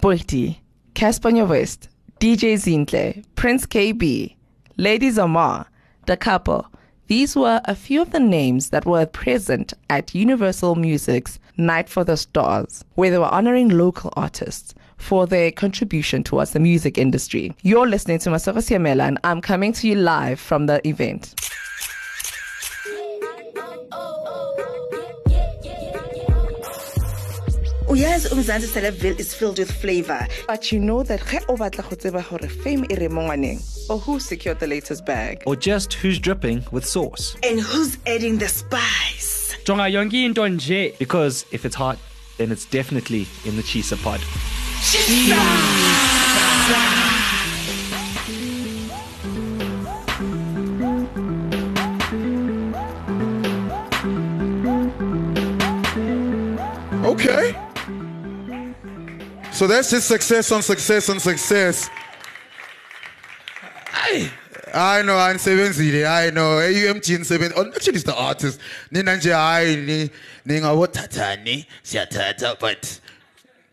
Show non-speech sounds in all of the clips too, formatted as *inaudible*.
Boity, Cassper Nyovest, DJ Zinhle, Prince Kaybee, Lady Zamar, Da Capo. These were a few of the names that were present at Universal Music's Night for the Stars, where they were honoring local artists for their contribution towards the music industry. You're listening to Masako Siamela, and I'm coming to you live from the event. Oh, uyazi umzansi celebville is filled with flavor But you know that ge o batla go tseba gore fame e re mo or who secured the latest bag. Or just who's dripping with sauce. and who's adding the spice jonga yonke into nje Because if it's hot, then it's definitely in the Chisa pod. Okay. So that's just success on success on success. I, I know I'm seven. I know AUMG in seven. Oh, actually, it's the artist. Nina ni ninga wothathani siyathatha but.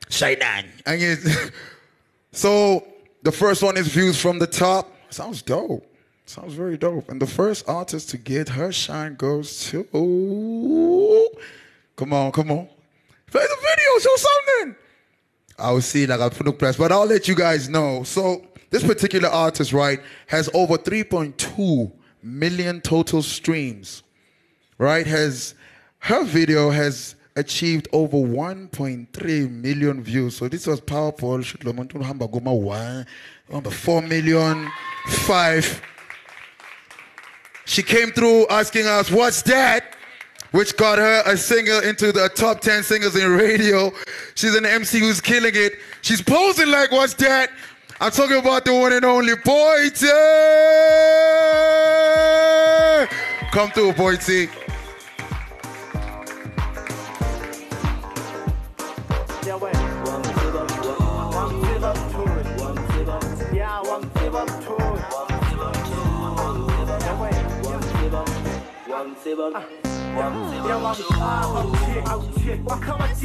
Angithi- *laughs* So the first one is views from the top. Sounds dope. Sounds very dope. And the first artist to get her shine goes to. Oh. Come on, come on. Play the video, show something. I'll see like I put press, but I'll let you guys know. So this particular artist, right, has over 3.2 million total streams. Right? Has her video has achieved over 1.3 million views. So this was powerful. Number 4 million, 5. She came through asking us, What's that? Which got her a singer into the top 10 singers in radio. She's an MC who's killing it. She's posing like, What's that? I'm talking about the one and only Boity. Come through, Boity.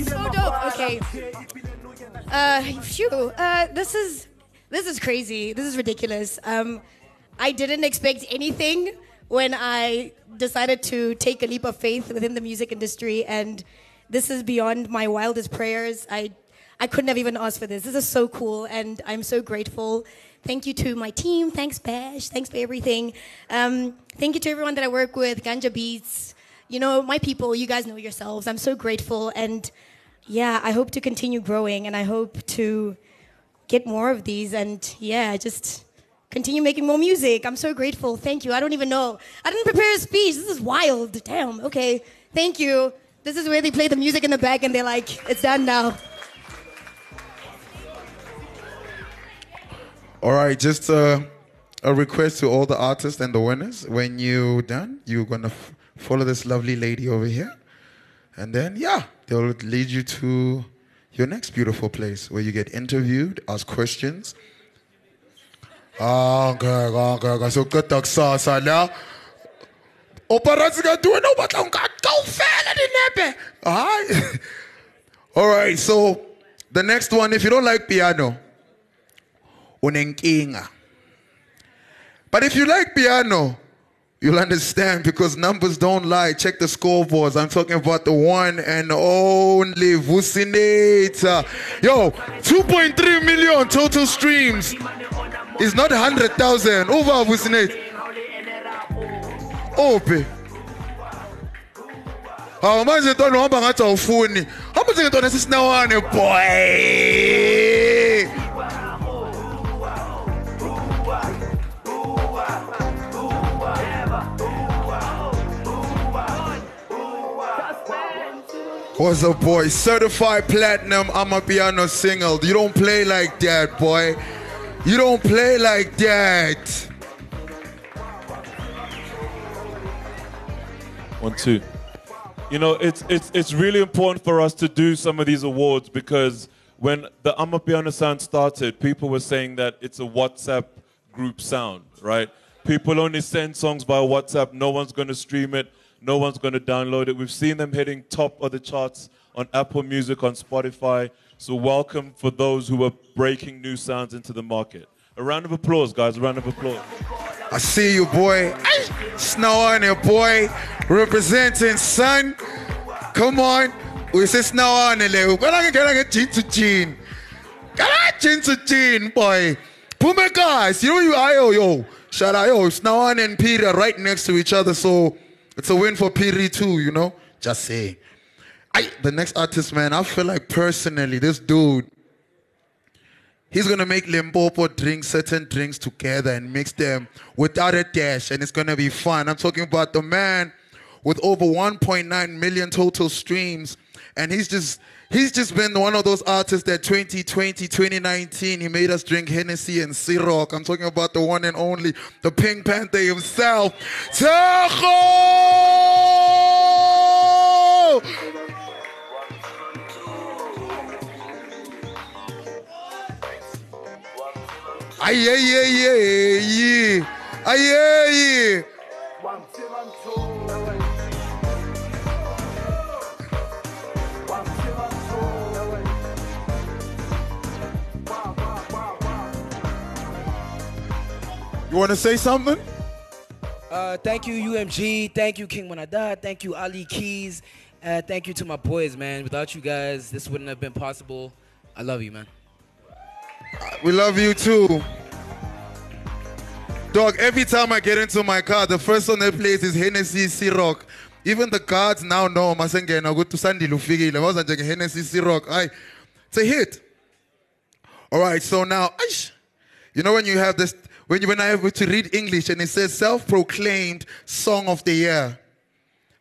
So dope. Okay. Uh, phew. Uh, this is this is crazy. This is ridiculous. Um, I didn't expect anything when I decided to take a leap of faith within the music industry, and this is beyond my wildest prayers. I I couldn't have even asked for this. This is so cool, and I'm so grateful. Thank you to my team. Thanks, Bash. Thanks for everything. Um, thank you to everyone that I work with, Ganja Beats. You know, my people, you guys know yourselves. I'm so grateful. And yeah, I hope to continue growing and I hope to get more of these and yeah, just continue making more music. I'm so grateful. Thank you. I don't even know. I didn't prepare a speech. This is wild. Damn. Okay. Thank you. This is where they play the music in the back and they're like, it's done now. All right, just uh, a request to all the artists and the winners. When you're done, you're going to f- follow this lovely lady over here. And then, yeah, they'll lead you to your next beautiful place where you get interviewed, ask questions. Ah. So good kusasa la. Operatsi ka tuwa no batla nka kaofela dinepe. Hayi. *laughs* All right, so the next one if you don't like piano, unenkinga. But if you like piano, you'll understand because numbers don't lie. Check the scoreboards. I'm talking about the one and only Vucinator. Yo, 2.3 million total streams. It's not 100,000. Over Vucinator. Ope. hawu manje ntwana uhamba ngathi awufuni hamba njengentwana sisinawane boy What's up, boy? Certified platinum. I'm a piano single. You don't play like that, boy. You don't play like that. One, two. You know, it's it's it's really important for us to do some of these awards because when the Amapiano sound started, people were saying that it's a WhatsApp group sound, right? People only send songs via WhatsApp. No one's going to stream it. No one's going to download it. We've seen them hitting top of the charts on Apple Music, on Spotify. So welcome for those who are breaking new sounds into the market. A round of applause, guys. A round of applause. I see you, boy. Snow on your boy. Representing son. Come on. We say snow on it. But I get gin to gin. Can I gin to gin, boy? Puma guys, you know you are, yo. Shout out, yo. Snow on and Peter right next to each other. So it's a win for Peter too, you know? Just say. I, the next artist, man, I feel like personally, this dude, He's gonna make Limpopo drink certain drinks together and mix them without a dash, and it's gonna be fun. I'm talking about the man with over 1.9 million total streams, and he's just he's just been one of those artists that 2020, 2019, he made us drink Hennessy and Ciroc. I'm talking about the one and only, the Pink Panther himself, Tacho! Aye, aye, aye, aye, aye, aye. You want to say something? Uh, thank you, UMG. Thank you, King Monada. Thank you, Ali Keys. Uh, thank you to my boys, man. Without you guys, this wouldn't have been possible. I love you, man. We love you too. Dog, every time I get into my car, the first song they play is Hennessy Ciroc. Even the guards now know masengena ukuthi usandile ufikile waza nje Hennessy Ciroc. Aye. It's a hit. All right, so now, you know when you have this, when you when I have to read English and it says self-proclaimed song of the year.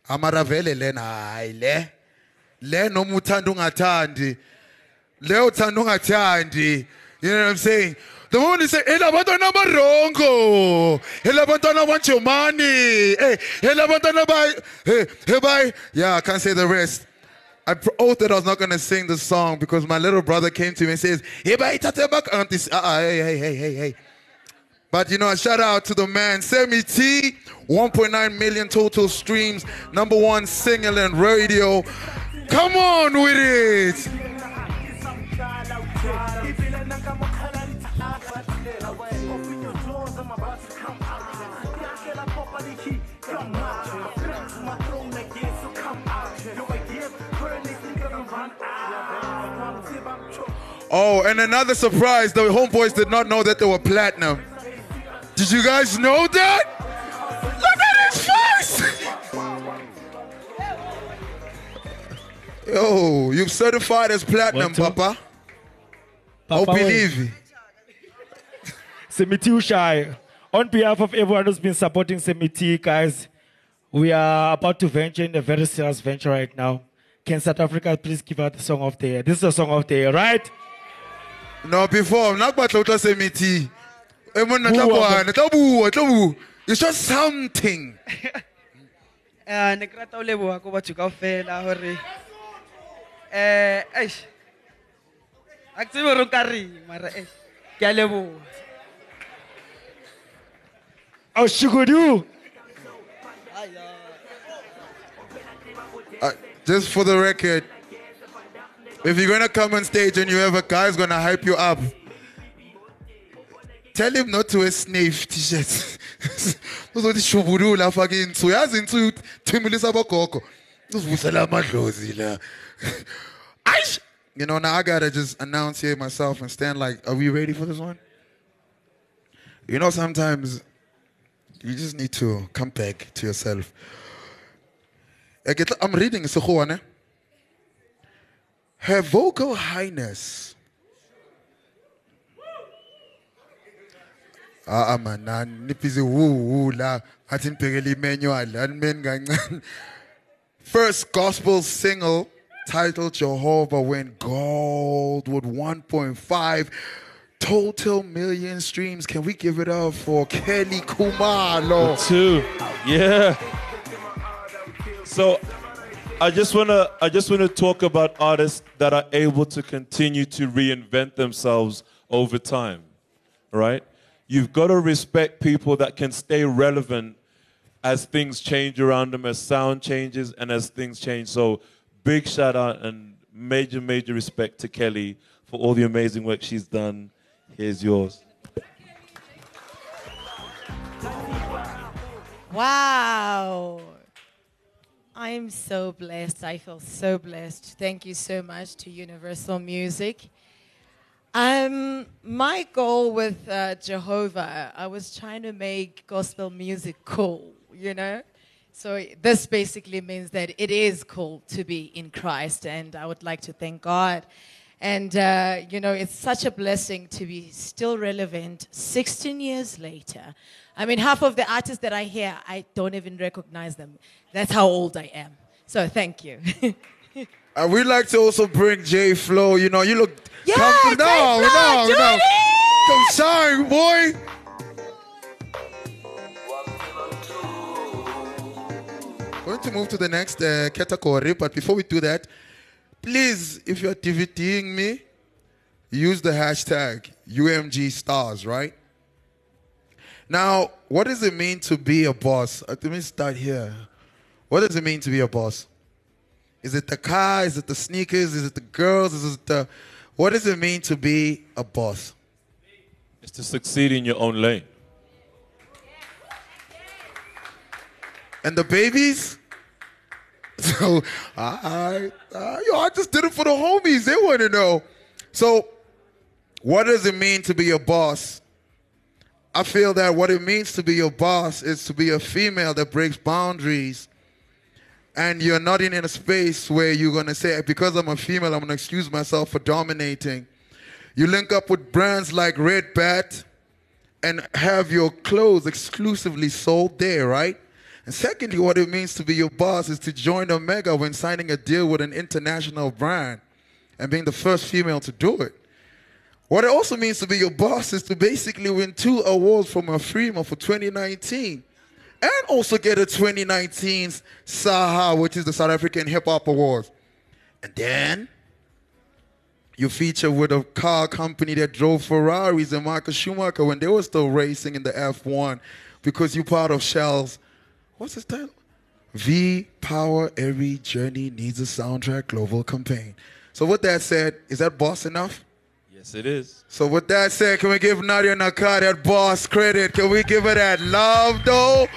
Amaravele lena hayi le. Le noma uthanda ungathandi. Le uthanda ungathandi. You know what I'm saying? The moment he say, "Ela bantwana barongo, ela bantwana banjomani, hey, ela bantwana ba, hey, hey, bye." Yeah, I can't say the rest. I oath that I was not gonna sing the song because my little brother came to me and says, "Hey, bye, tate bak auntie." Uh, hey, hey, hey, hey, hey. But you know, a shout out to the man, Semi Tee, 1.9 million total streams, number one single and radio. Come on with it. Oh, and another surprise, the homeboys did not know that they were platinum. Did you guys know that? Look at his face! Yo, you've certified as platinum. Papa. Papa oh, believe. Semi Tee Ushai. On behalf of everyone who's been supporting Semi Tee, guys, we are about to venture in a very serious venture right now. Can South Africa please give out the song of the year? This is the song of the year, right? No, before, I'm not about to say me It's just something. *laughs* Eh ne ke rata ho leboha ko batho kaofela hore eh eish a ke tsebe hore o ka reng mara eish ke a leboha Oh, Shugudu. Uh, just for the record, if you're gonna come on stage and you have a guy who's gonna hype you up, tell him not to wear snave t-shirts. *laughs* uzothi shuburu la fake insu yazi insu thimulisa abogogo uzivusela amadlozi la *laughs* Aish! you know now i gotta just announce here myself and stand like are we ready for this one you know sometimes you just need to come back to yourself I'm reading Sekgowa, ne? Her vocal highness. Ah, ah, man, na nipizi woo la. Athi nibhekele manual, animeni kancane. First gospel single titled Jehovah went gold with 1.5 total million streams. Can we give it up for Kelly Khumalo? Two. Yeah. So I just wanna I just wanna talk about artists that are able to continue to reinvent themselves over time. Right? You've got to respect people that can stay relevant as things change around them, as sound changes and as things change. So big shout out and major, major respect to Kelly for all the amazing work she's done. Here's yours. Wow. I am so blessed. I feel so blessed. Thank you so much to Universal Music. Um, my goal with uh, Jehovah, I was trying to make gospel music cool, you know? So this basically means that it is cool to be in Christ, and I would like to thank God. And, uh, you know, it's such a blessing to be still relevant 16 years later. I mean, half of the artists that I hear, I don't even recognize them. That's how old I am. So thank you. *laughs* And we'd like to also bring Jay Flow. You know, you look. Yeah, come no, no, no. Come shine, boy. Going to move to the next uh, category, but before we do that, please, if you're DVDing me, use the hashtag UMG stars, right? Now, what does it mean to be a boss? Uh, Let me start here. What does it mean to be a boss? Is it the car? Is it the sneakers? Is it the girls? Is it the. What does it mean to be a boss? It's to succeed in your own lane. And the babies? *laughs* So, I, I, yo, I just did it for the homies. They want to know. So, what does it mean to be a boss? I feel that what it means to be a boss is to be a female that breaks boundaries. And you're not in a space where you're going to say, because I'm a female, I'm going to excuse myself for dominating. You link up with brands like Redbat and have your clothes exclusively sold there, right? And secondly, what it means to be your boss is to join Omega when signing a deal with an international brand and being the first female to do it. What it also means to be your boss is to basically win two awards from a Afrima for 2019 and also get a 2019 SAHA, which is the South African Hip Hop Awards. And then you feature with a car company that drove Ferraris and Michael Schumacher when they were still racing in the F1 because you're part of Shell's, what's his title? V Power Every Journey Needs a Soundtrack Global Campaign. So, with that said, is that boss enough? Yes, it is. So, with that said, can we give Nadia Nakai that boss credit? Can we give her that love, though?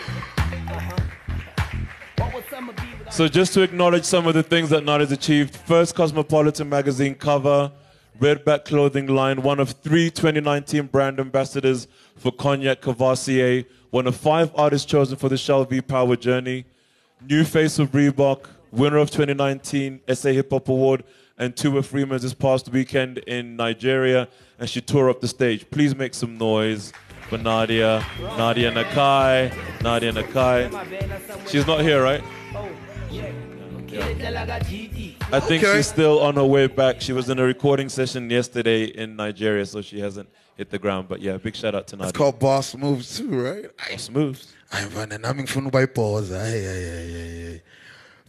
So just to acknowledge some of the things that Nat has achieved. First Cosmopolitan magazine cover, Redbat clothing line, one of three 2019 brand ambassadors for Cognac Courvoisier, one of five artists chosen for the Shell V Power Journey, new face of Reebok, winner of 2019 SA Hip Hop Award, and tour Freeman's this past weekend in Nigeria, and she tore up the stage. Please make some noise for Nadia, Nadia Nakai, Nadia Nakai. She's not here, right? I think Okay. she's still on her way back. She was in a recording session yesterday in Nigeria, so she hasn't hit the ground. But yeah, big shout out to Nadia. It's called Boss Moves, too, right? Boss moves. Hayi mfana nami ngifuna ukuyiphoza hayi hayi hayi hayi, hayi.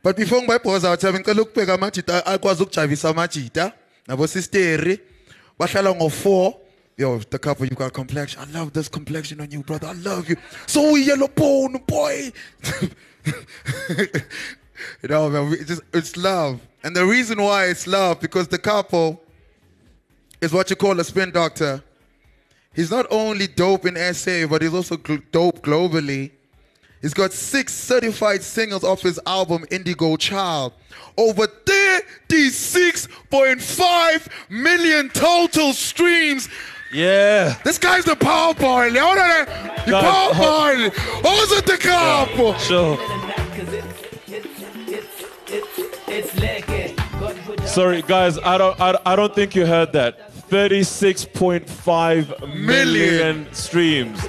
But before ngibuyiphoza wathi ngicela ukubheka amajita akwazi ukujavisa amajita nabo sisteri bahlala ngo-4 Yo, Da Capo, you got complexion. I love this complexion on you, brother. I love you. So yellow bone, boy. *laughs* you know, man, it's just it's love, and the reason why it's love because Da Capo is what you call a spin doctor. He's not only dope in SA, but he's also dope globally. He's got six certified singles off his album Indigo Child. Over 36.5 million total streams. Yeah. This guy's the power boy. Leona, the power boy. Who's at the capo? Sure. Sorry, guys. I don't. I, I don't think you heard that. Thirty-six point five million streams.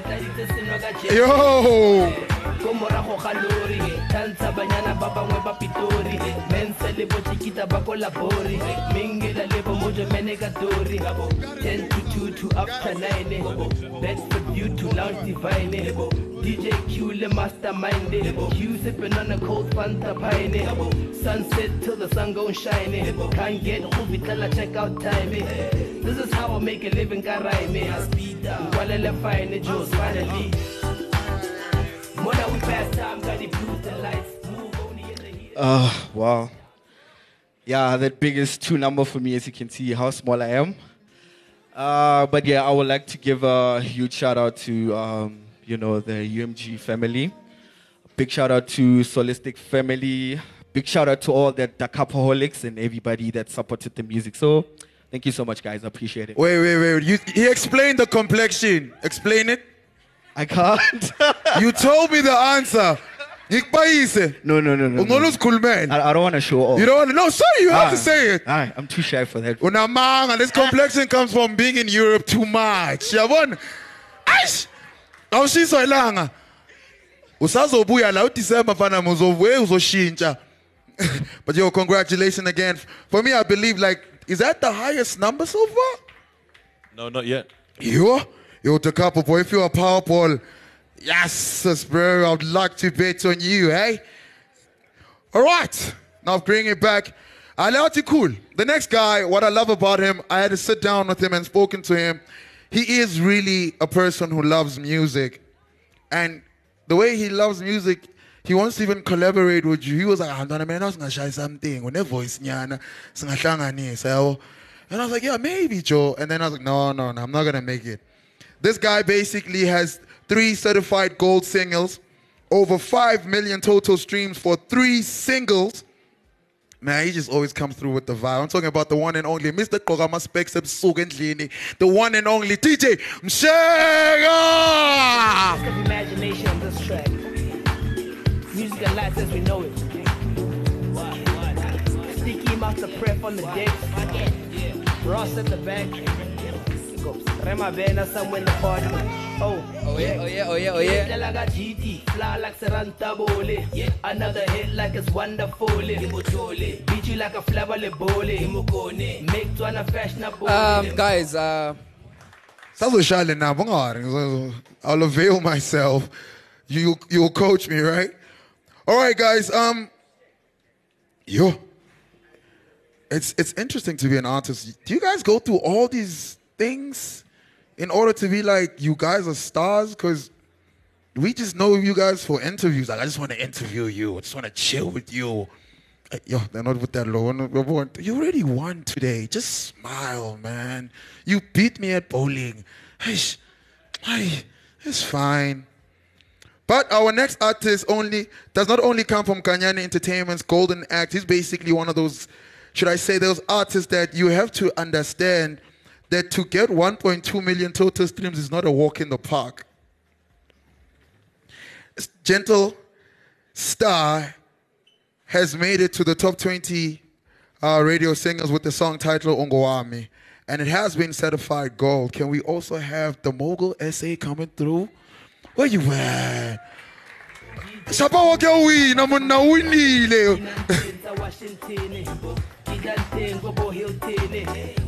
Yo. Tantsha banyana ba bangwe ba pitori. Mense le bochikita ba kolabori mingela le bomojo mene ka tori. 10 to 2 to after 9 bedford view to lounge divine. Dj q le mastermind q sipping on a cold fanta pine. Sunset till the sun gon' shine. Can't get movie till I check out time. This is how I make a living ka rhyme. Ngwalele fine Joe's finally Uh, wow. Yeah, that biggest two number for me, as you can see how small I am. Uh, but yeah, I would like to give a huge shout out to um, you know the UMG family. Big shout out to Solistic family. Big shout out to all the Dakapaholics and everybody that supported the music. So thank you so much, guys. I appreciate it. Wait, wait, wait. You, he explained the complexion. Explain it. I can't. you told me the answer. Ngikupayise. No, no, no, no. Ungolo. I, I don't want to show off. You don't want to. No, sorry, you have to say it. ah, I'm too shy for that. Unamanga, this complexion comes from being in Europe too much. Yabona? Aish! Awushiswa ilanga. Usazobuya la uDecember fana muzovuye uzoshintsha. *laughs* But yo, congratulations again. For me, I believe like, is that the highest number so far? No, not yet. Yo, yo, Da Capo boy, if you're a power ball, yes, bro, I'd like to bet on you, hey? All right, now bring it back. Alati cool. The next guy, what I love about him, I had to sit down with him and spoken to him. He is really a person who loves music. And the way he loves music, he wants to even collaborate with you. He was like, "Ah, Ntwana, man, singashaya something. Une voice nyana, singahlanganisa, yabo." And I was like, yeah, maybe, Joe. And then I was like, no, no, no, I'm not to make it. This guy basically has three certified gold singles, over 5 million total streams for three singles. Man, he just always comes through with the vibe. I'm talking about the one and only Mr. Kogama Specs Ebusuku endlini, the one and only DJ Mshega! imagination on this track. Music and lights as we know it. Sticky amounts of prep on the deck. Ross at the back. Rema Bena somewhere in the party. Oh, Oh yeah, oh yeah, oh yeah, oh yeah. Fly like a GT, fly like Seranta Bole. Another hit like it's wonderful. Beat you like a flower le bole. Make Twana fashionable. Um, guys, uh, Sazoshale now, bungari. I'll avail myself. You you'll coach me, right? All right, guys. Um, yo, it's it's interesting to be an artist. Do you guys go through all these things in order to be like you guys are stars? Because we just know you guys for interviews. Like I just want to interview you. I just want to chill with you. Uh, Yo, they're not with that low. You already won today. Just smile, man. You beat me at bowling. Eish, ay, it's fine. But our next artist only does not only come from Kanyani Entertainment's Golden Act. He's basically one of those, should I say, those artists that you have to understand that to get 1.2 million total streams is not a walk in the park. Gentle star has made it to the top 20 uh, radio singers with the song title Ongowami. And it has been certified gold. Can we also have the Mogul SA coming through? Where you at? Wina munna winile.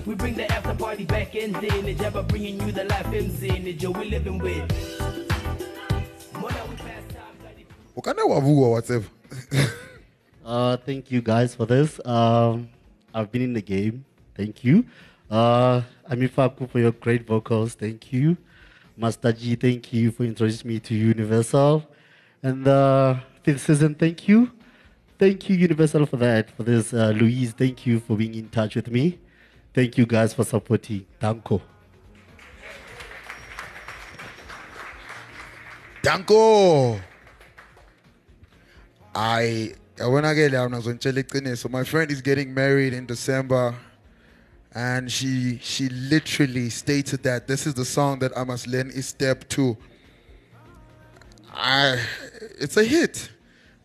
We bring the after party back in then. Jabba bringing you the life in Joe we living with. Ukane wavuwa whatever. Uh, thank you guys for this. Um, I've been in the game. Thank you. Uh, Amifaku for your great vocals. Thank you. Master G, thank you for introducing me to Universal. And uh, fifth season, thank you. Thank you, Universal, for that. For this, uh, Louise, thank you for being in touch with me. Thank you guys for supporting. Danko. Danko. I when I get down, on So my friend is getting married in December, and she she literally stated that this is the song that I must learn is step two. I it's a hit.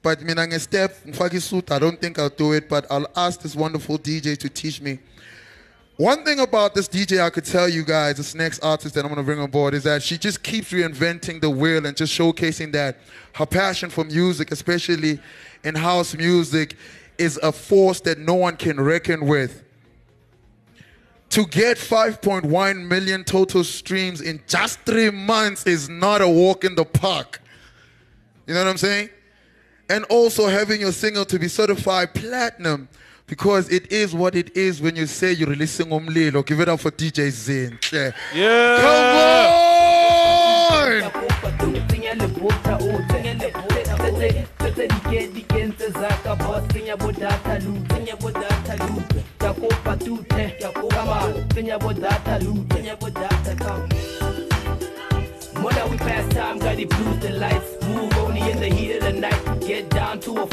But mina step I don't think I'll do it, but I'll ask this wonderful DJ to teach me. One thing about this DJ I could tell you guys, this next artist that I'm gonna bring on board, is that she just keeps reinventing the wheel and just showcasing that her passion for music, especially in house music, is a force that no one can reckon with. To get 5.1 million total streams in just three months is not a walk in the park. You know what I'm saying? And also having your single to be certified platinum because it is what it is when you say you're releasing Umlilo. Give it up for DJ Zin. Yeah. Yeah. Come on! Time, got the. Move only in the heat of the night. Get down to a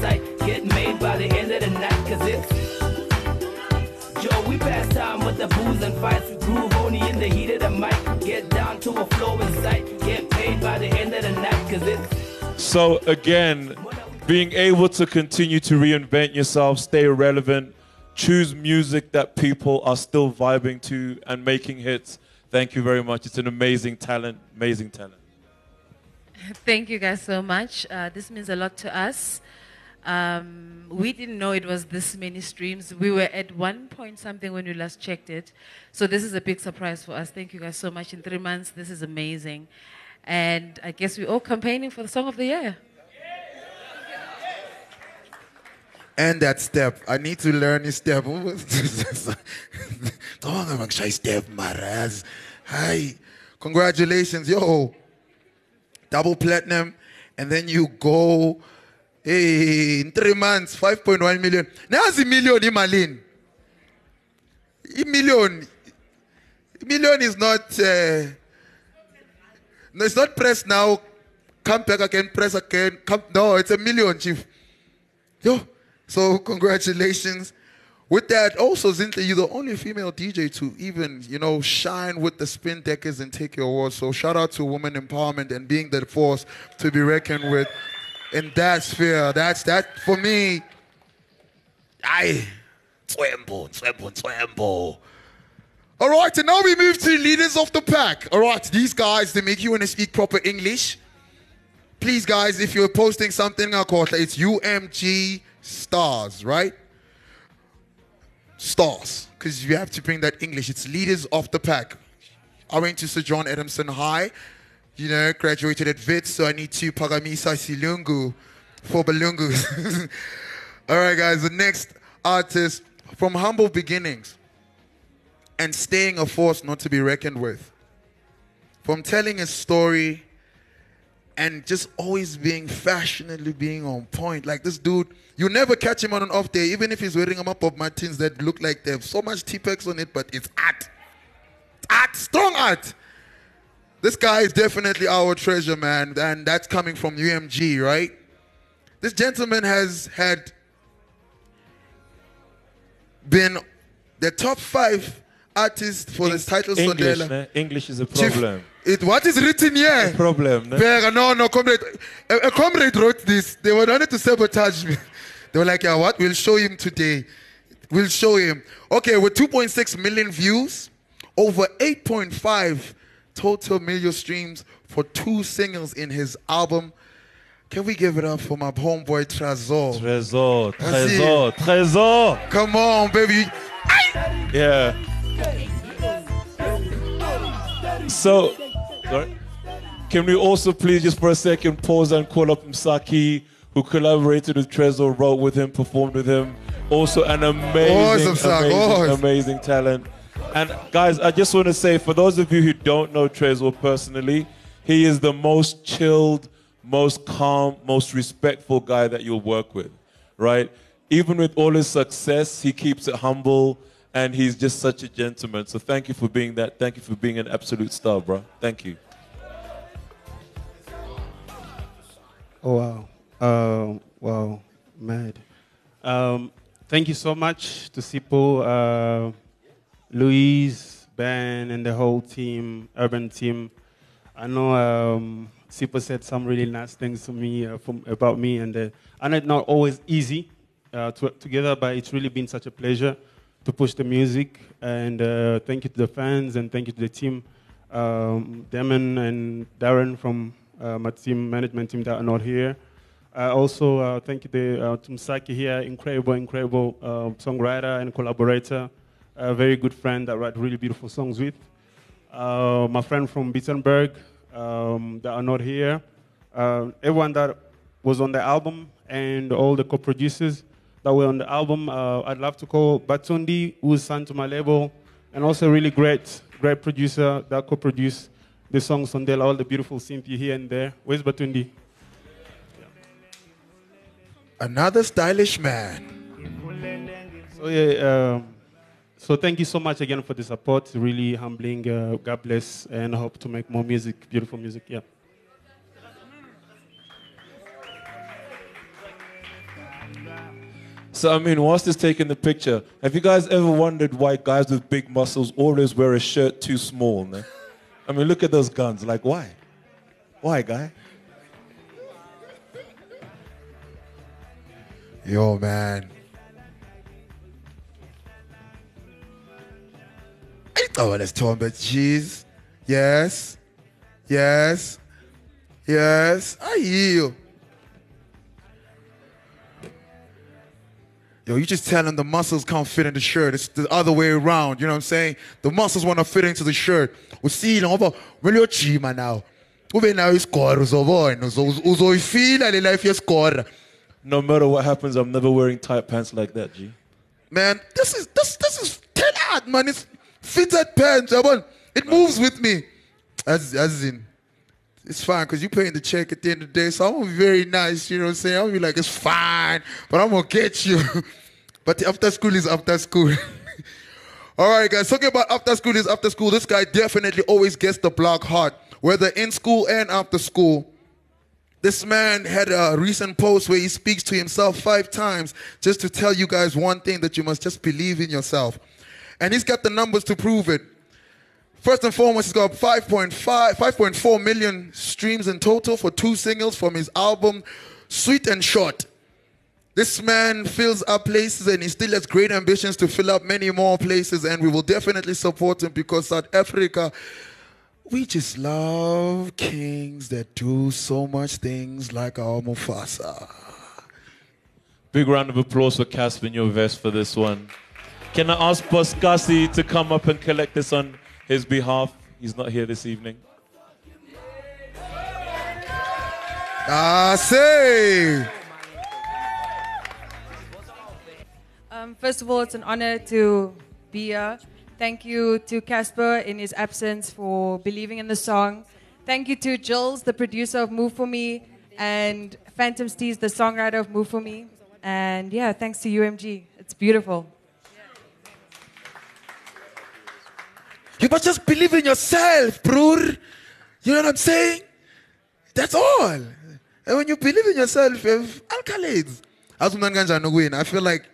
sight. Get made by the end of the night, cause it's Joe, we pass time with the booze and fights. We groove only in the heat of the mic. Get down to a sight. Get paid by the end of the night, cause it's So again, being able to continue to reinvent yourself, stay relevant, choose music that people are still vibing to and making hits. Thank you very much. It's an amazing talent, amazing talent. Thank you guys so much. Uh, this means a lot to us. Um, we didn't know it was this many streams. We were at one point something when we last checked it. So this is a big surprise for us. Thank you guys so much. In three months, this is amazing. And I guess we're all campaigning for the song of the year. And that step. I need to learn this step. *laughs* Shy step, Maraz. Hi. Congratulations. Yo. Double platinum. And then you go. Hey, in three months, 5.1 million. Now it's a million imalin. A million. A million is not. Uh, no, it's not press now. Come back again, press again. Come, no, it's a million, chief. Yo. So congratulations. With that, also Zinhle, you're the only female DJ to even, you know, shine with the spin deckers and take your awards. So shout out to women empowerment and being the force to be reckoned with in that sphere. That's that for me. I Twembo, Twembo, Twembo. All right, and now we move to leaders of the pack. All right, these guys, they make you want to speak proper English. Please, guys, if you're posting something, it's UMG stars, right? Stars, because you have to bring that English. It's leaders of the pack. I went to Sir John Adamson High, you know, graduated at Wits, so I need to Pagamisa Silungu for Balungu. *laughs* All right, guys, the next artist from humble beginnings and staying a force not to be reckoned with. From telling a story and just always being fashionably being on point. Like this dude, you never catch him on an off day, even if he's wearing a map of Martins that look like they have so much T-Pex on it, but it's art. Art, strong art. This guy is definitely our treasure, man, and that's coming from UMG, right? This gentleman has had been the top five artists for this title English, Sondela. ne? English is a Chief, problem. It, what is written here? problem? Bega, no, no, comrade. A, a comrade wrote this. They were wanted to sabotage me. *laughs* They were like, yeah, what? We'll show him today. We'll show him. Okay, with 2.6 million views, over 8.5 total million streams for two singles in his album. Can we give it up for my homeboy Trezor? Trezor, Trezor, Trezor. Come on, baby. Yeah. So, sorry. can we also please just for a second pause and call up Msaki, who collaborated with Trezor, wrote with him, performed with him. Also, an amazing, Awesome, amazing, amazing talent. And guys, I just want to say, for those of you who don't know Trezor personally, he is the most chilled, most calm, most respectful guy that you'll work with, right? Even with all his success, he keeps it humble and he's just such a gentleman. So thank you for being that. Thank you for being an absolute star, bro. Thank you. Oh wow, uh, wow, mad. Um, thank you so much to Sipo, uh, Louise, Ben, and the whole team, urban team. I know um, Sipo said some really nice things to me uh, from, about me, and uh, I know it's not always easy uh, to work together, but it's really been such a pleasure to push the music. And uh, thank you to the fans, and thank you to the team, um, Damon and Darren from uh, my team, management team that are not here. Uh, also, thank you to, uh, to Msaki here, incredible, incredible uh, songwriter and collaborator, a very good friend that write really beautiful songs with. Uh, my friend from Bittenberg um, that are not here. Uh, everyone that was on the album and all the co-producers that were on the album. Uh, I'd love to call Batundi, who's signed to my label, and also a really great, great producer that co-produced the song Sondela, all the beautiful synth you hear and there. Where's Batundi? Another stylish man. So yeah, um, so thank you so much again for the support. Really humbling. Uh, God bless, and hope to make more music, beautiful music. Yeah. So I mean, whilst it's taking the picture, have you guys ever wondered why guys with big muscles always wear a shirt too small? I mean, look at those guns. Like, why? Why, guy? Yo, man. Oh, let's talk about cheese. Yes. Yes. Yes. I hear you. Yo, you just telling the muscles can't fit in the shirt. It's the other way around. You know what I'm saying? The muscles want to fit into the shirt. Usile ngoba kumele uyojima now. Ube nayo isikora uzobona uzo- uzoyifila le life yesikora. No matter what happens, I'm never wearing tight pants like that, G. Man, this is this this is out, man. It's fitted pants. yabona? It moves with me. As as in it's fine because you're paying the check at the end of the day. So I'm gonna be very nice, you know what I'm saying? I'm gonna be like, it's fine, but I'm gonna get you. *laughs* but after school is after school. *laughs* All right, guys, talking about after school is after school. This guy definitely always gets the block hot, whether in school and after school. This man had a recent post where he speaks to himself five times just to tell you guys one thing that you must just believe in yourself. And he's got the numbers to prove it. First and foremost, he's got 5.5, 5.4 million streams in total for two singles from his album, Sweet and Short. This man fills up places and he still has great ambitions to fill up many more places, and we will definitely support him because South Africa, we just love kings that do so much things like our Mufasa. Big round of applause for Cassper Nyovest for this one. Can I ask Boss Gussie to come up and collect this on his behalf? He's not here this evening. I say. Um, first of all, it's an honor to be here. Thank you to Cassper in his absence for believing in the song. Thank you to Jules, the producer of Move For Me, and Phantom Steez, the songwriter of Move For Me. And yeah, thanks to UMG. It's beautiful. You must just believe in yourself, bro. You know what I'm saying? That's all. And when you believe in yourself, you have accolades. As umnandi kanjani ukuwina, I feel like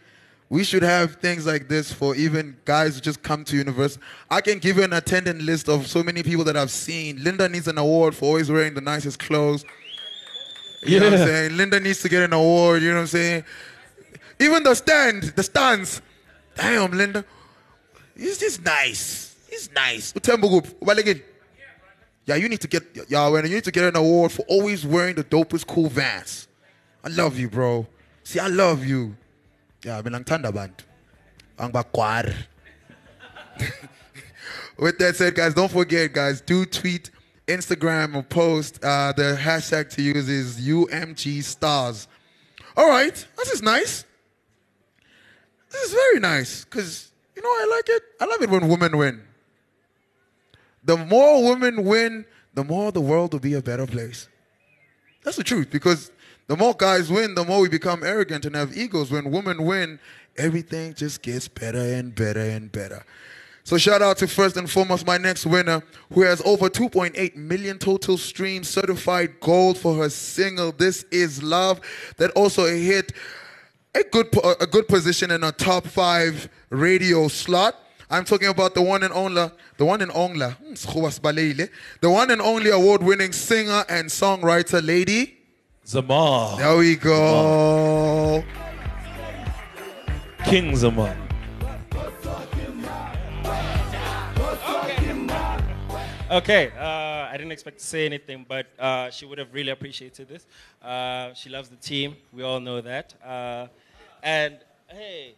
we should have things like this for even guys who just come to university. I can give you an attendant list of so many people that I've seen. Linda needs an award for always wearing the nicest clothes. You know what I'm saying? Linda needs to get an award, you know what I'm saying? Even the stand, the stands. Damn, Linda. He's just nice. He's nice. Yeah, you need to get yeah, when you need to get an award for always wearing the dopest cool Vans. I love you, bro. See, I love you. Yeah, mina ngithanda abantu. Angibagwari. *laughs* With that said, guys, don't forget, guys, do tweet, Instagram, or post. Uh, the hashtag to use is UMG stars. All right, this is nice. This is very nice because you know I like it. I love it when women win. The more women win, the more the world will be a better place. That's the truth because the more guys win, the more we become arrogant and have egos. When women win, everything just gets better and better and better. So shout out to first and foremost my next winner, who has over 2.8 million total streams, certified gold for her single "This Is Love," that also hit a good a good position in a top five radio slot. I'm talking about the one and only, the one and only, hmm, Sekgowa Sibalele, the one and only award-winning singer and songwriter, lady. Zamar. There we go. King Zamar. Okay, uh, I didn't expect to say anything, but uh, she would have really appreciated this. Uh, she loves the team. We all know that. Uh, and hey,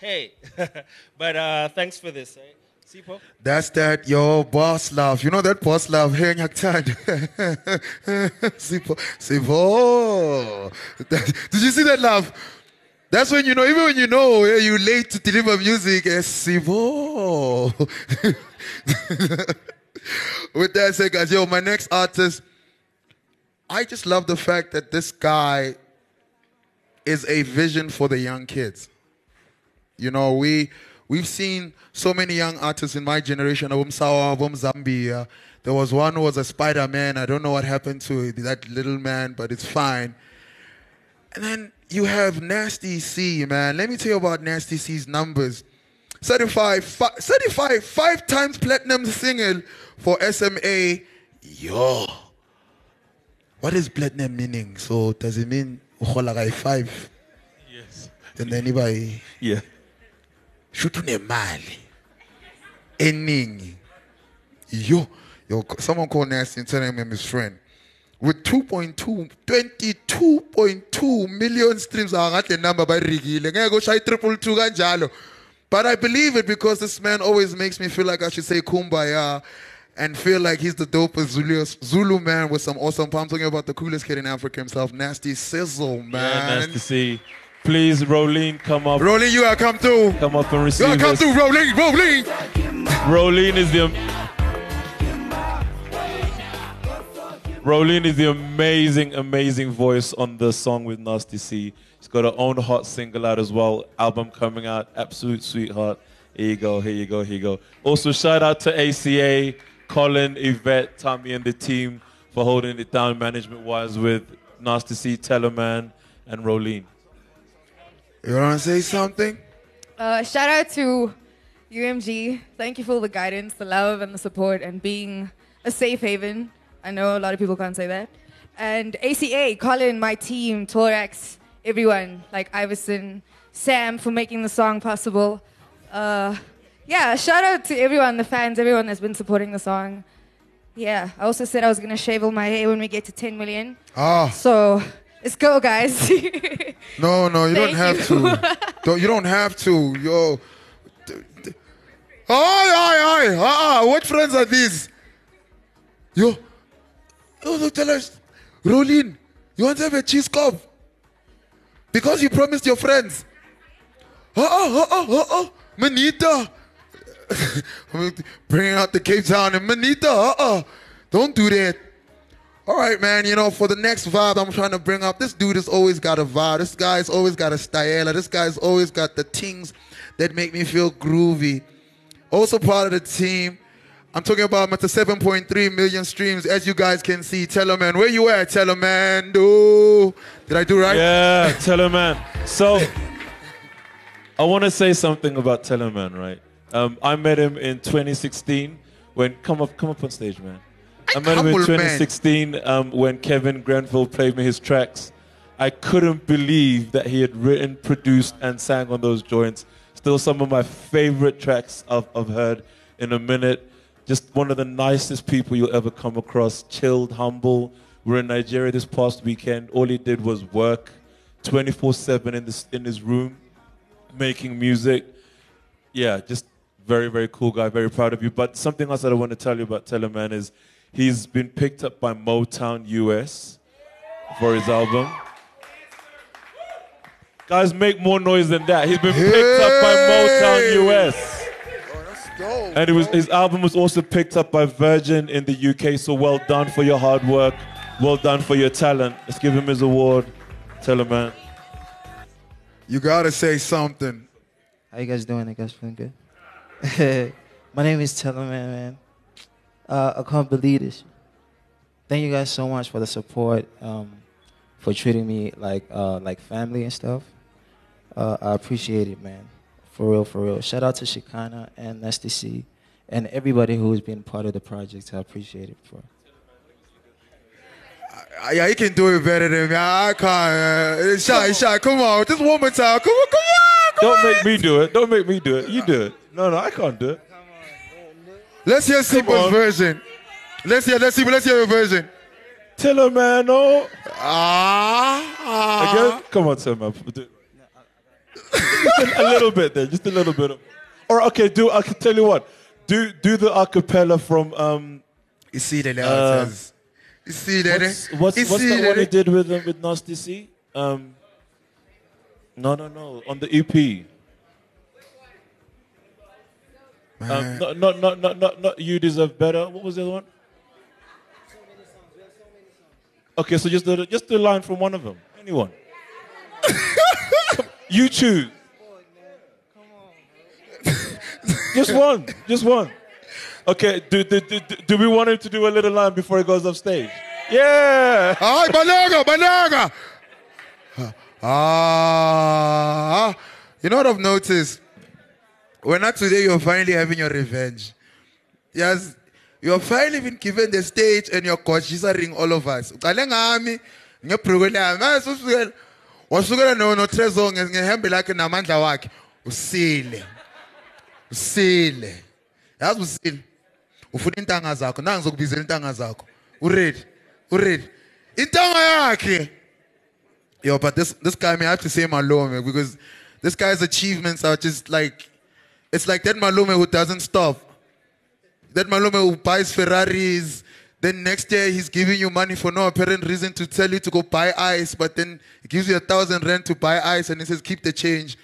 hey, *laughs* but uh, thanks for this. Right? Sipo? That's that your boss love. You know that boss love. Hey, Nyaktad. *laughs* Sipo. Sipo. That- *laughs* Did you see that love? That's when you know, even when you know yeah, you late to deliver music, eh, Sipo. With that said, guys, yo, my next artist, I just love the fact that this guy is a vision for the young kids. You know, we we've seen so many young artists in my generation, Abumsawa, Abum Zambia. There was one who was a Spider-Man. I don't know what happened to that little man, but it's fine. And then you have Nasty C, man. Let me tell you about Nasty C's numbers. Certified, fi- certified five times platinum single for SMA. Yo. What is platinum meaning? So does it mean five? Yes. And then anybody Yeah. Shoot unemali eningi. Yo, yo, someone called Nasty and telling him his friend. With 2.2, 22.2 million streams, ah, angathi le number bayirigile. Ngeke ushaye triple two kanjalo. But I believe it because this man always makes me feel like I should say kumbaya and feel like he's the dopest Zulu, Zulu man with some awesome. I'm talking about the coolest kid in Africa himself, Nasty Sizzle, man. nice to see. Please, Rolene, come up. Rolene, you gotta come through. Come up and receive You gotta come us. through, Rolene, Rolene. Rolene is the Rolene is the amazing, amazing voice on the song with Nasty C. She's got her own hot single out as well. Album coming out, absolute sweetheart. Here you go, here you go, here you go. Also, shout out to ACA, Colin, Yvette, Tommy, and the team for holding it down management wise with Nasty C, Tellaman, and Rolene. You wanna say something? Uh, shout out to UMG. Thank you for all the guidance, the love, and the support, and being a safe haven. I know a lot of people can't say that. And ACA, Colin, my team, Torax, everyone, like Iverson, Sam for making the song possible. Uh, yeah, shout out to everyone, the fans, everyone that's been supporting the song. Yeah, I also said I was gonna shave all my hair when we get to 10 million. Ah. So let's go, guys. *laughs* No, no, you don't have you. to. don't, you don't have to. Yo. Aye, aye, aye. Ah, ah, what friends are these? Yo. Yo, look, tell us. Rolene, you want to have a cheese cup? Because you promised your friends. Oh, oh, oh, oh, oh. Manita. *laughs* Bringing out the Cape Town and Manita. Uh oh. Don't do that. All right, man. You know, for the next vibe, I'm trying to bring up. This dude has always got a vibe. This guy's always got a style. This guy's always got the things that make me feel groovy. Also part of the team. I'm talking about Mr. 7.3 million streams, as you guys can see. Tellaman, where you at, Tellaman? Do did I do right? Yeah, *laughs* Tellaman. So, I want to say something about Tellaman, right? Um, I met him in 2016 when come up, come up on stage, man. I met him in 2016 um, when Kevin Grenville played me his tracks. I couldn't believe that he had written, produced, and sang on those joints. Still, some of my favorite tracks I've, I've heard in a minute. Just one of the nicest people you'll ever come across. Chilled, humble. We We're in Nigeria this past weekend. All he did was work 24 7 in, this, in his room, making music. Yeah, just very, very cool guy. Very proud of you. But something else that I want to tell you about Tellaman is he's been picked up by Motown US for his album. Guys, make more noise than that. He's been picked up by Motown US. Oh, and it was, his album was also picked up by Virgin in the UK. So well done for your hard work. Well done for your talent. Let's give him his award. Tellaman. You gotta say something. How you guys doing? You guys feeling good? *laughs* My name is Tellaman, man. Uh, I can't believe this. Thank you guys so much for the support, um, for treating me like uh, like family and stuff. Uh, I appreciate it, man. For real, for real. Shout out to Shikana and Nasty C and everybody who's been part of the project. I appreciate it. For Uh, Yeah, he can do it better than me. I can't. Uh, shy, shy. Come on, just one more time. Come on, come on. Come Don't make me do it. Don't make me do it. You do it. No, no, I can't do it. Let's hear Simba's version. Let's hear. Let's see. Let's hear your version. Tellaman, oh. Ah. Again? Come on, Tellaman. Do- Just a, a little bit there. Just a little bit of. Or okay, do I can tell you what. Do do the acapella from um. You see that? Uh, You see that? What's, what's, You what's that one he did with um, with Nasty C? Um. No, no, no. On the EP. Um, not, not, not, not, not, not you deserve better. What was the other one? Okay, so just the just the line from one of them. Anyone. *laughs* You choose. Just one. Just one. Okay, do, do, do, do we want him to do a little line before he goes off stage? Yeah. Hi, Balaga, Balaga. *laughs* Ah, you know what I've noticed? When not today, you're finally having your revenge. Yes, you're finally been given the stage and you're ring all of us. Wasukela no no Trezor nge- ngehembe lakhe namandla wakhe. Usile. Usile. Yazi usile. Ufuna intanga zakho. Nangi ngizokubizela intanga zakho. Uready? Uready? Intanga yakhe. Yo, but this this guy, may have to say Malome because this guy's achievements are just like, it's like that Malome who doesn't stop. That Malome who buys Ferraris. Then next year he's giving you money for no apparent reason to tell you to go buy ice, but then he gives you a thousand rand to buy ice and he says keep the change.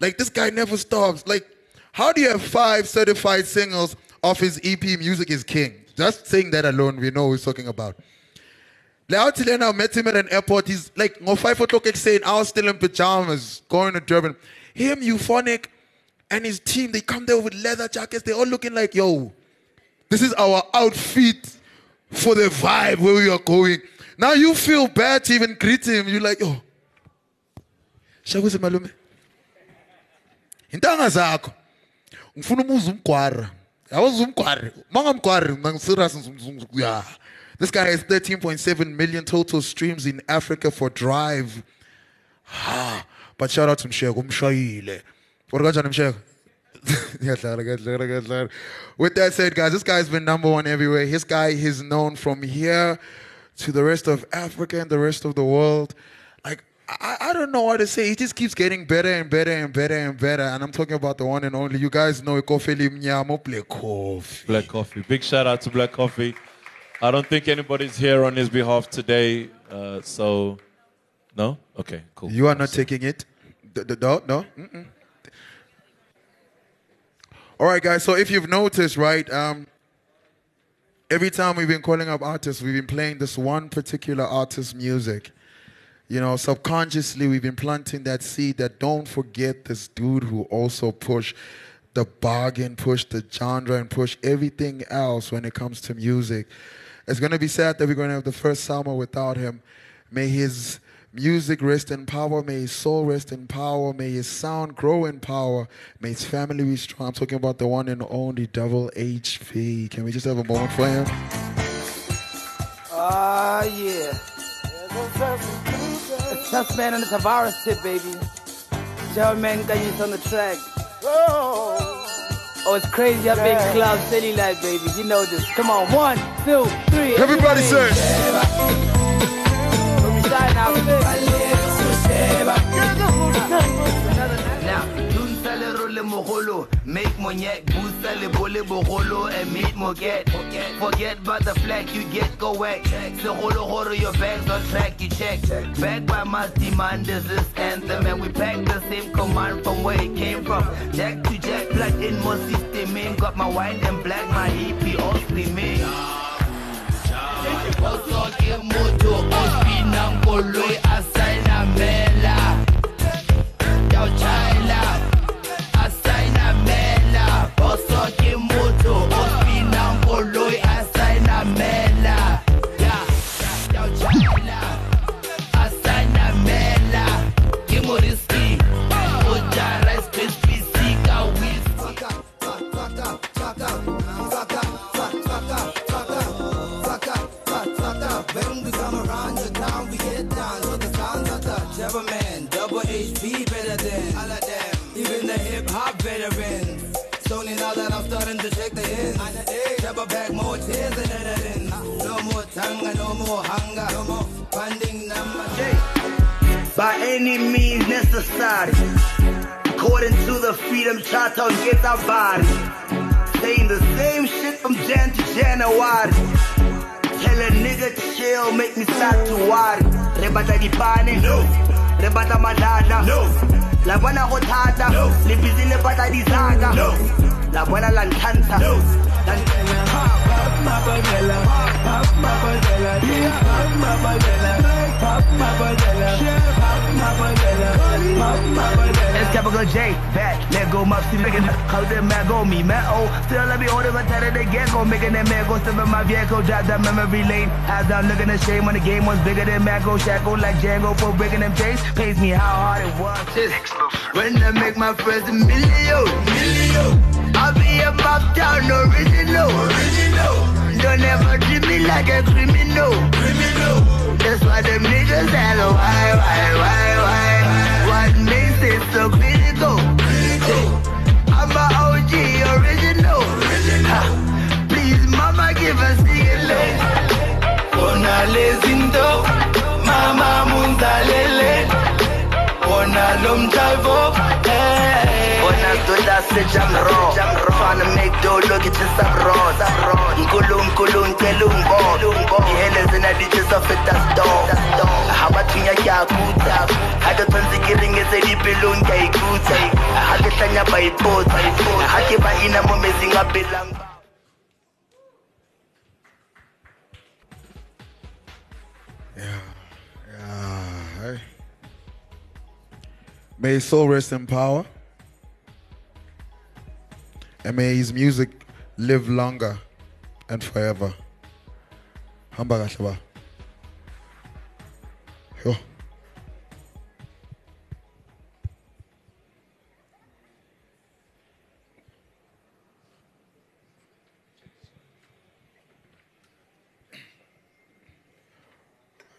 Like this guy never stops. Like, how do you have five certified singles off his EP Music is King? Just saying that alone, we know who he's talking about. Like, I met him at an airport. He's like, no five o'clock saying, I was still in pajamas, going to Durban. Him, Euphonik, and his team, they come there with leather jackets. They're all looking like, yo, this is our outfit for the vibe where we are going. Now you feel bad to even greet him. You're like, yo, shakuze malume. Intanga zakho. Ngifuna umuze umgwara. Yawazi umgwara. Mangamgwara, ngiserious yeah. This guy has 13.7 million total streams in Africa for Drive. Ah, but shout out to Mshego, umshayile. What kanjani Mshego? Ngiyadlala, ngiyadlala, ngiyadlala. With that said, guys, this guy's been number one everywhere. His guy is known from here to the rest of Africa and the rest of the world. Like, I, I don't know what to say. He just keeps getting better and better and better and better. And I'm talking about the one and only. You guys know Ikofeli Mnyamo Black Coffee. Black Coffee. Big shout out to Black Coffee. I don't think anybody's here on his behalf today. Uh, so, no? Okay, cool. You are not taking it? D- d- No, no. Mm-mm. All right, guys. So if you've noticed, right, um, every time we've been calling up artists, we've been playing this one particular artist's music. You know, subconsciously, we've been planting that seed that don't forget this dude who also pushed the bargain, pushed the genre, and pushed everything else when it comes to music. It's going to be sad that we're going to have the first summer without him. May his music rest in power. May his soul rest in power. May his sound grow in power. May his family be strong. I'm talking about the one and only Double HP. Can we just have a moment for him? Ah, yeah. It's Tough Man on the Tavares tip, baby. Joe Man Ganyas on the track. Oh, it's crazy up in club, city life, baby. You know this. Come on, one, two, three. Everybody say. Role mogolo, make monyek, booster le bogolo, and meet moget. Forget about the flag you get, go whack. Segolo horo, your bags on track, you check. Back by my demand, is this anthem, and we pack the same command from where it came from. Jack to jack, plug in more system in. Got my white and black, my hippie, all steaming. Mela. Yo, China, More tears evidence. Ah, no more tanga, no more hunger, no more funding number. by any means necessary. According to the Freedom Charter Get Our Body. Saying the same shit from Jan to January. Tell a nigga to chill, make me start to worry. Rebata di pane, no. Rebata madada, no. La buena hotata, no. Le busy le bata di zaga, no. La buena lantanta, no. Pop my banana, pop my banana, yeah, pop my banana, pop my banana, yeah, pop my banana. typical J, back, let go, see making how the man go me, man. Oh, still let me it, but tell it again, go making that man go step in my vehicle, drive down memory lane. As I'm looking at shame when the game was bigger than Mago, Shackle like Django for breaking them chains. Pays me how hard it was. When I make my first million, million, Be a mob-town original, original. Don't ever treat me like a criminal, criminal. That's why them niggas hello, why, why, why, why? What makes it so critical? I'm a OG original. Ha. Please, mama, give us the Bona lezinto mama munzalele Bona se jam raw. Make look raw Nkulu nkulu nkelu mbo Ihele zina ditches of it that's dog. Ha bathunya kya kuta? Ha ke tshwanetse ke ringetse dipelong ka ikuta. Ha ke hlanya ba ina mo metsing a belang Ah, hey. May soul rest in power. And may his music live longer and forever. Hamba kahle. Yo.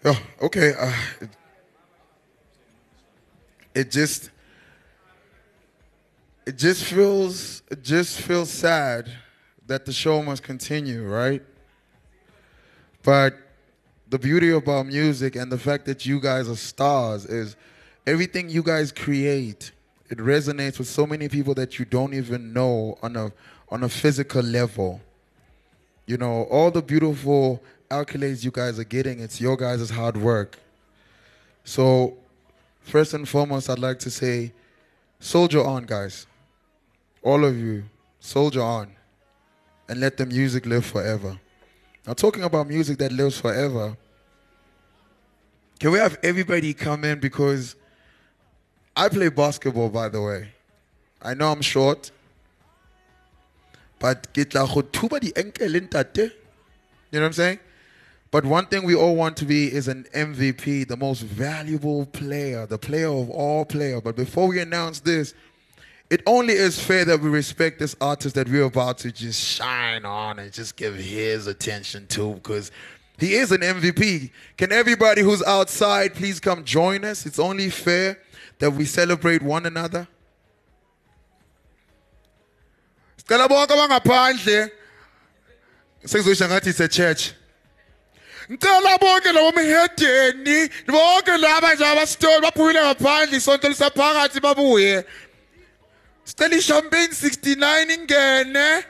Yeah, okay. Uh, it, it just it just feels it just feels sad that the show must continue, right? But the beauty about music and the fact that you guys are stars is everything you guys create it resonates with so many people that you don't even know on a on a physical level. You know, all the beautiful accolades you guys are getting, it's your guys' hard work. So, first and foremost, I'd like to say, soldier on, guys. All of you, soldier on. And let the music live forever. Now, talking about music that lives forever, can we have everybody come in? Because I play basketball, by the way. I know I'm short. But di ankle. You know what I'm saying? But one thing we all want to be is an MVP, the most valuable player, the player of all players. But before we announce this, it only is fair that we respect this artist that we're about to just shine on and just give his attention to because he is an MVP. Can everybody who's outside please come join us? It's only fair that we celebrate one another. It's a church. Ngicela bonke labo mhedeni bonke laba nje abasitoli ngaphandle isonto lisaphakathi babuye. Sicela champagne 69 ingene.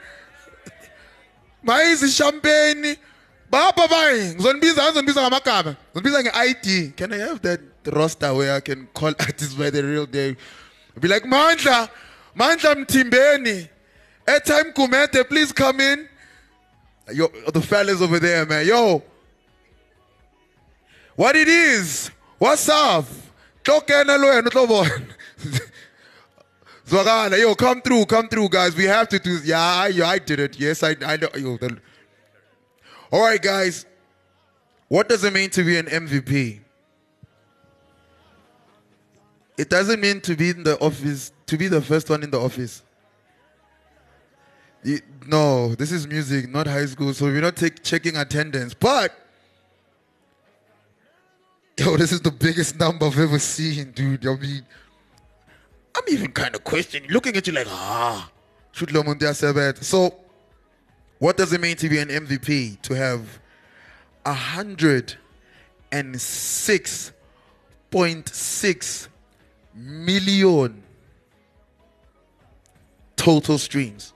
Mayizi champagne. Baba bayi ngizonibiza ngizonibiza ngamagama. Ngizonibiza nge-ID. Can I have that roster where I can call *laughs* artists by the real name? Be like Mandla, Mandla Mtimbeni. Airtime Kumete, please come in. Yo, the fellas over there, man. Yo, what it is? What's up? Tlokena lo wena utlobona. *laughs* Zwakala, yo, come through, come through, guys. We have to do. Yeah, I, I did it. Yes, I, I know. Yo, the, all right, guys. What does it mean to be an MVP? It doesn't mean to be in the office, to be the first one in the office. No, this is music, not high school, so we're not take, checking attendance. But, yo, this is the biggest number I've ever seen, dude. I mean, I'm even kind of questioning, looking at you like, ah, should Lomundia that. So, what does it mean to be an MVP? To have a hundred and six point six million total streams.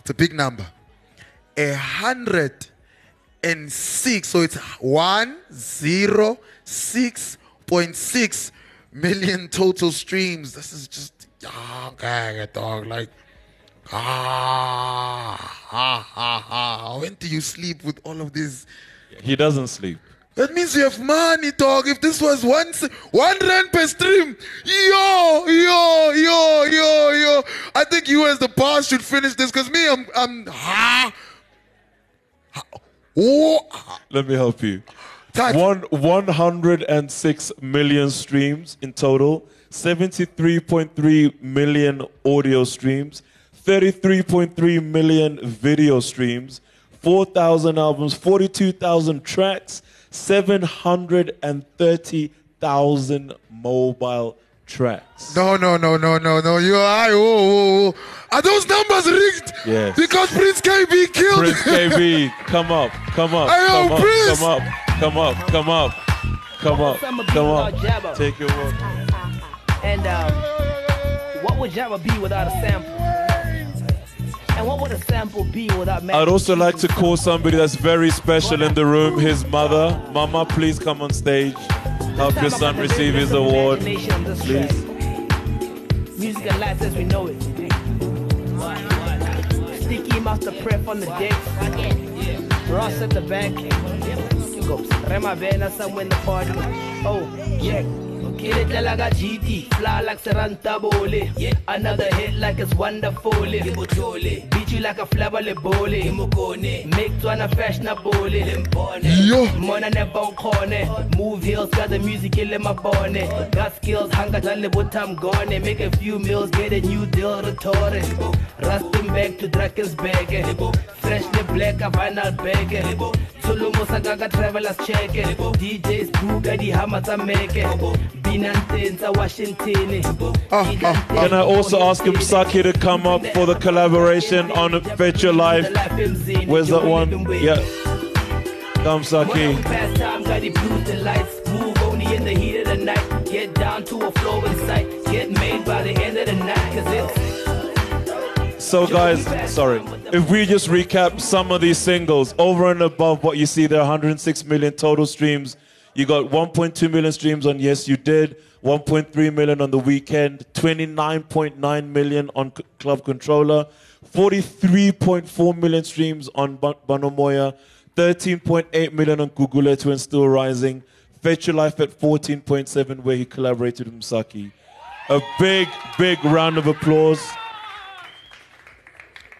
It's a big number. A hundred and six. So it's one zero six point six million total streams. This is just oh, okay, dog. Like ah, ha ha ha. When do you sleep with all of this? He doesn't sleep. That means you have money, dog. If this was one s- one rand per stream, yo, yo, yo, yo, yo. I think you as the boss should finish this because me, I'm, I'm, ha, ha, oh, Let me help you. One, 106 million streams in total, 73.3 million audio streams, 33.3 million video streams, 4,000 albums, 42,000 tracks, 730,000 mobile tracks. No, no, no, no, no, no. You are. Oh, oh, oh. Are those numbers rigged? Yes. Because Prince Kaybee killed. Prince Kaybee, *laughs* come up, come up, Ayo, come up, Prince. come up, come up, come up, come up, come up. Take your word. And um, what would Jabba be without a sample? And what would a sample be without I'd also like to call somebody that's very special in the room, his mother. Mama, please come on stage. Help your son receive his award. Please. Music and life as we know it. Sticky master prep on the deck. Ross at the back. Rema Bena somewhere in the party. Oh, yeah. Get it like a GT, fly like Sarantabole. Yeah. Another hit like it's wonderful. Beat you like a flabale bole. Make Twana fashionable. Yo. Mona never corner. Move hills, got the music in my bonnet. Got skills, hanga done but I'm gone. Make a few meals, get a new deal, retore. Rusting back to Drakensberg. Freshly black, a vinyl bag. Tulumo Sagaga travelers check. DJs Buga, the hammers are making. Binantensa, Washington. Ah, ah, ah. Can I also ask him Saki to come up for the collaboration on Fetch Your Life? Where's that one? Yeah. Come Saki. Past time, got it blues the lights. Move only in the heat of the night. Get down to a flow in sight. Get made by the end of the night. So guys, sorry. If we just recap some of these singles, over and above what you see there, 106 million total streams. You got 1.2 million streams on Yes You Did, 1.3 million on The Weekend, 29.9 million on C- Club Controller, 43.4 million streams on Ba- Banomoya, 13.8 million on Guguletu and Still Rising, Fetch Your Life at 14.7 where he collaborated with Msaki. A big, big round of applause.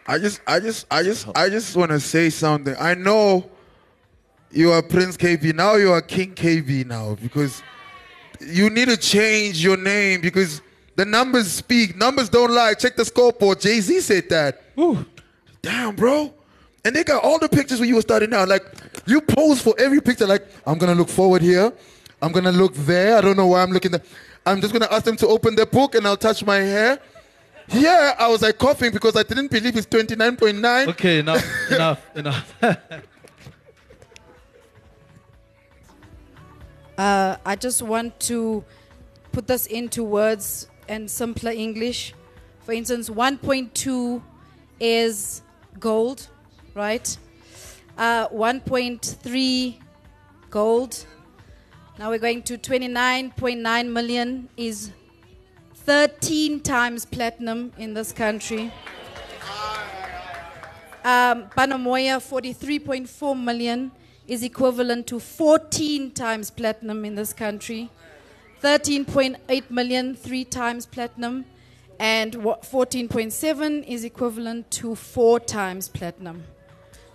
I just, I just, I just, I just want to say something. I know you are Prince Kaybee. Now you are King KB now because you need to change your name because the numbers speak. Numbers don't lie. Check the scoreboard. Jay Z said that. Ooh. Damn, bro. And they got all the pictures when you were starting out. Like you pose for every picture. Like I'm gonna look forward here. I'm gonna look there. I don't know why I'm looking there. I'm just gonna ask them to open their book and I'll touch my hair. Yeah, I was like coughing because I didn't believe it's 29.9. Okay, enough, *laughs* enough, enough. *laughs* Uh, I just want to put this into words and simpler English. For instance, 1.2 is gold, right? Uh, 1.3 gold. Now we're going to 29.9 million is 13 times platinum in this country. Um, Banomoya, 43.4 million is equivalent to 14 times platinum in this country. 13.8 million, three times platinum. And 14.7 is equivalent to four times platinum.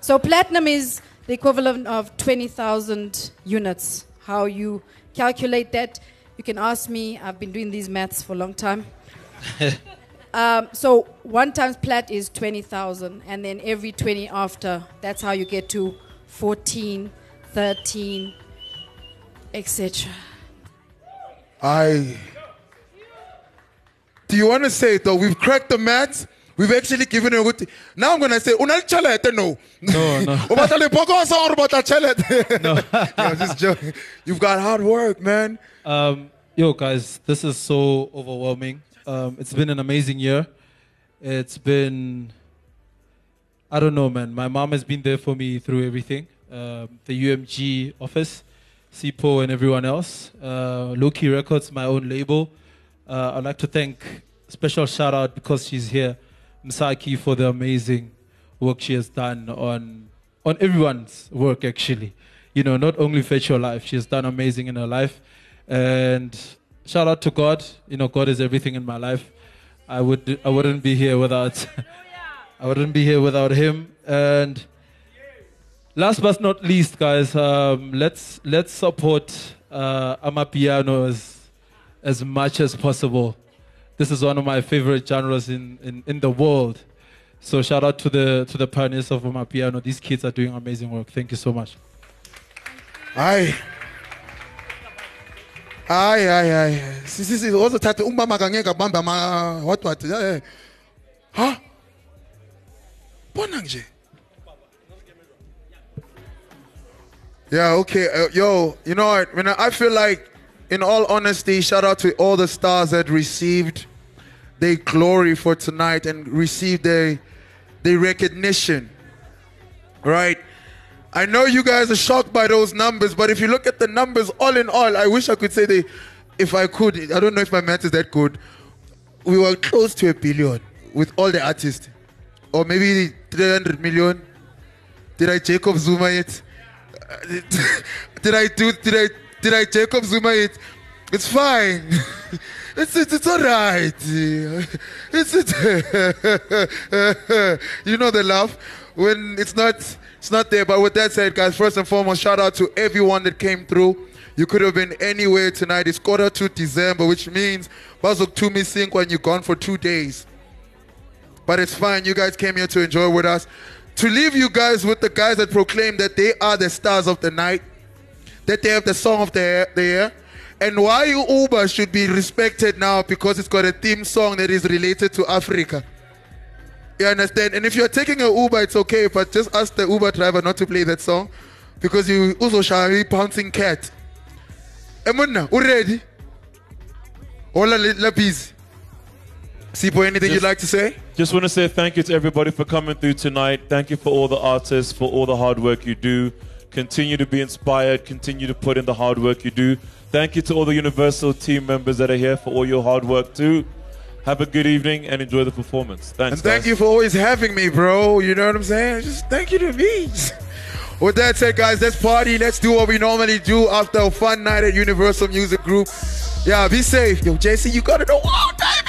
So platinum is the equivalent of 20,000 units. How you calculate that, you can ask me. I've been doing these maths for a long time. *laughs* Um, so one times plat is 20,000, and then every 20 after, that's how you get to 14, 13, etc. I. Do you want to say it though? We've cracked the maths. We've actually given a good. Now I'm gonna say, "Unal chalete no." No, no. *laughs* O batla le pokoso or batla chalete? No, *laughs* no, just joking. You've got hard work, man. Um, yo, guys, this is so overwhelming. Um, it's been an amazing year. It's been, I don't know, man. My mom has been there for me through everything. Um, the UMG office, Sipho, and everyone else. Uh, Loki Records, my own label. Uh, I'd like to thank, special shout out because she's here, Msaki, for the amazing work she has done on on everyone's work, actually. you know, not only fetch your life, she's done amazing in her life. And shout out to God. You know, God is everything in my life. I would I wouldn't be here without *laughs* I wouldn't be here without him. And last but not least, guys, um, let's let's support uh, Amapiano as as much as possible. This is one of my favorite genres in, in, in the world. So shout out to the to the pioneers of Amapiano. These kids are doing amazing work. Thank you so much. hayi hayi hayi hayi sisisi ozothatha umama kangeke abambe ama what what eh ha bona Yeah, okay. Uh, yo, you know what? You know, I feel like, in all honesty, shout out to all the stars that received their glory for tonight and received their, their recognition. Right? I know you guys are shocked by those numbers, but if you look at the numbers, all in all, I wish I could say they, if I could, I don't know if my math is that good. We were close to a billion with all the artists, or maybe 300 million. Did I Jacob Zuma it? *laughs* did I do? Did I? Did I Jacob Zuma it? It's fine. *laughs* It's it's, it's all right. *laughs* It's it. you know the laugh when it's not it's not there. But with that said, guys, first and foremost, shout out to everyone that came through. You could have been anywhere tonight. It's quarter to December, which means to me sink when you're gone for two days. But it's fine. You guys came here to enjoy with us. To leave you guys with the guys that proclaim that they are the stars of the night, that they have the song of the the year, and why you Uber should be respected now because it's got a theme song that is related to Africa. You understand? And if you're taking an Uber, it's okay, but just ask the Uber driver not to play that song because you also shall be pouncing cat. Eh, Emuna, you ready? Hola, la busy. Sipho, anything you'd like to say? Just want to say thank you to everybody for coming through tonight. Thank you for all the artists, for all the hard work you do. Continue to be inspired. Continue to put in the hard work you do. Thank you to all the Universal team members that are here for all your hard work too. Have a good evening and enjoy the performance. Thanks. And thank guys. you for always having me, bro. You know what I'm saying? Just thank you to me. *laughs* With that said, guys, let's party. Let's do what we normally do after a fun night at Universal Music Group. Yeah, be safe. Yo, JC, you gotta know oh, what?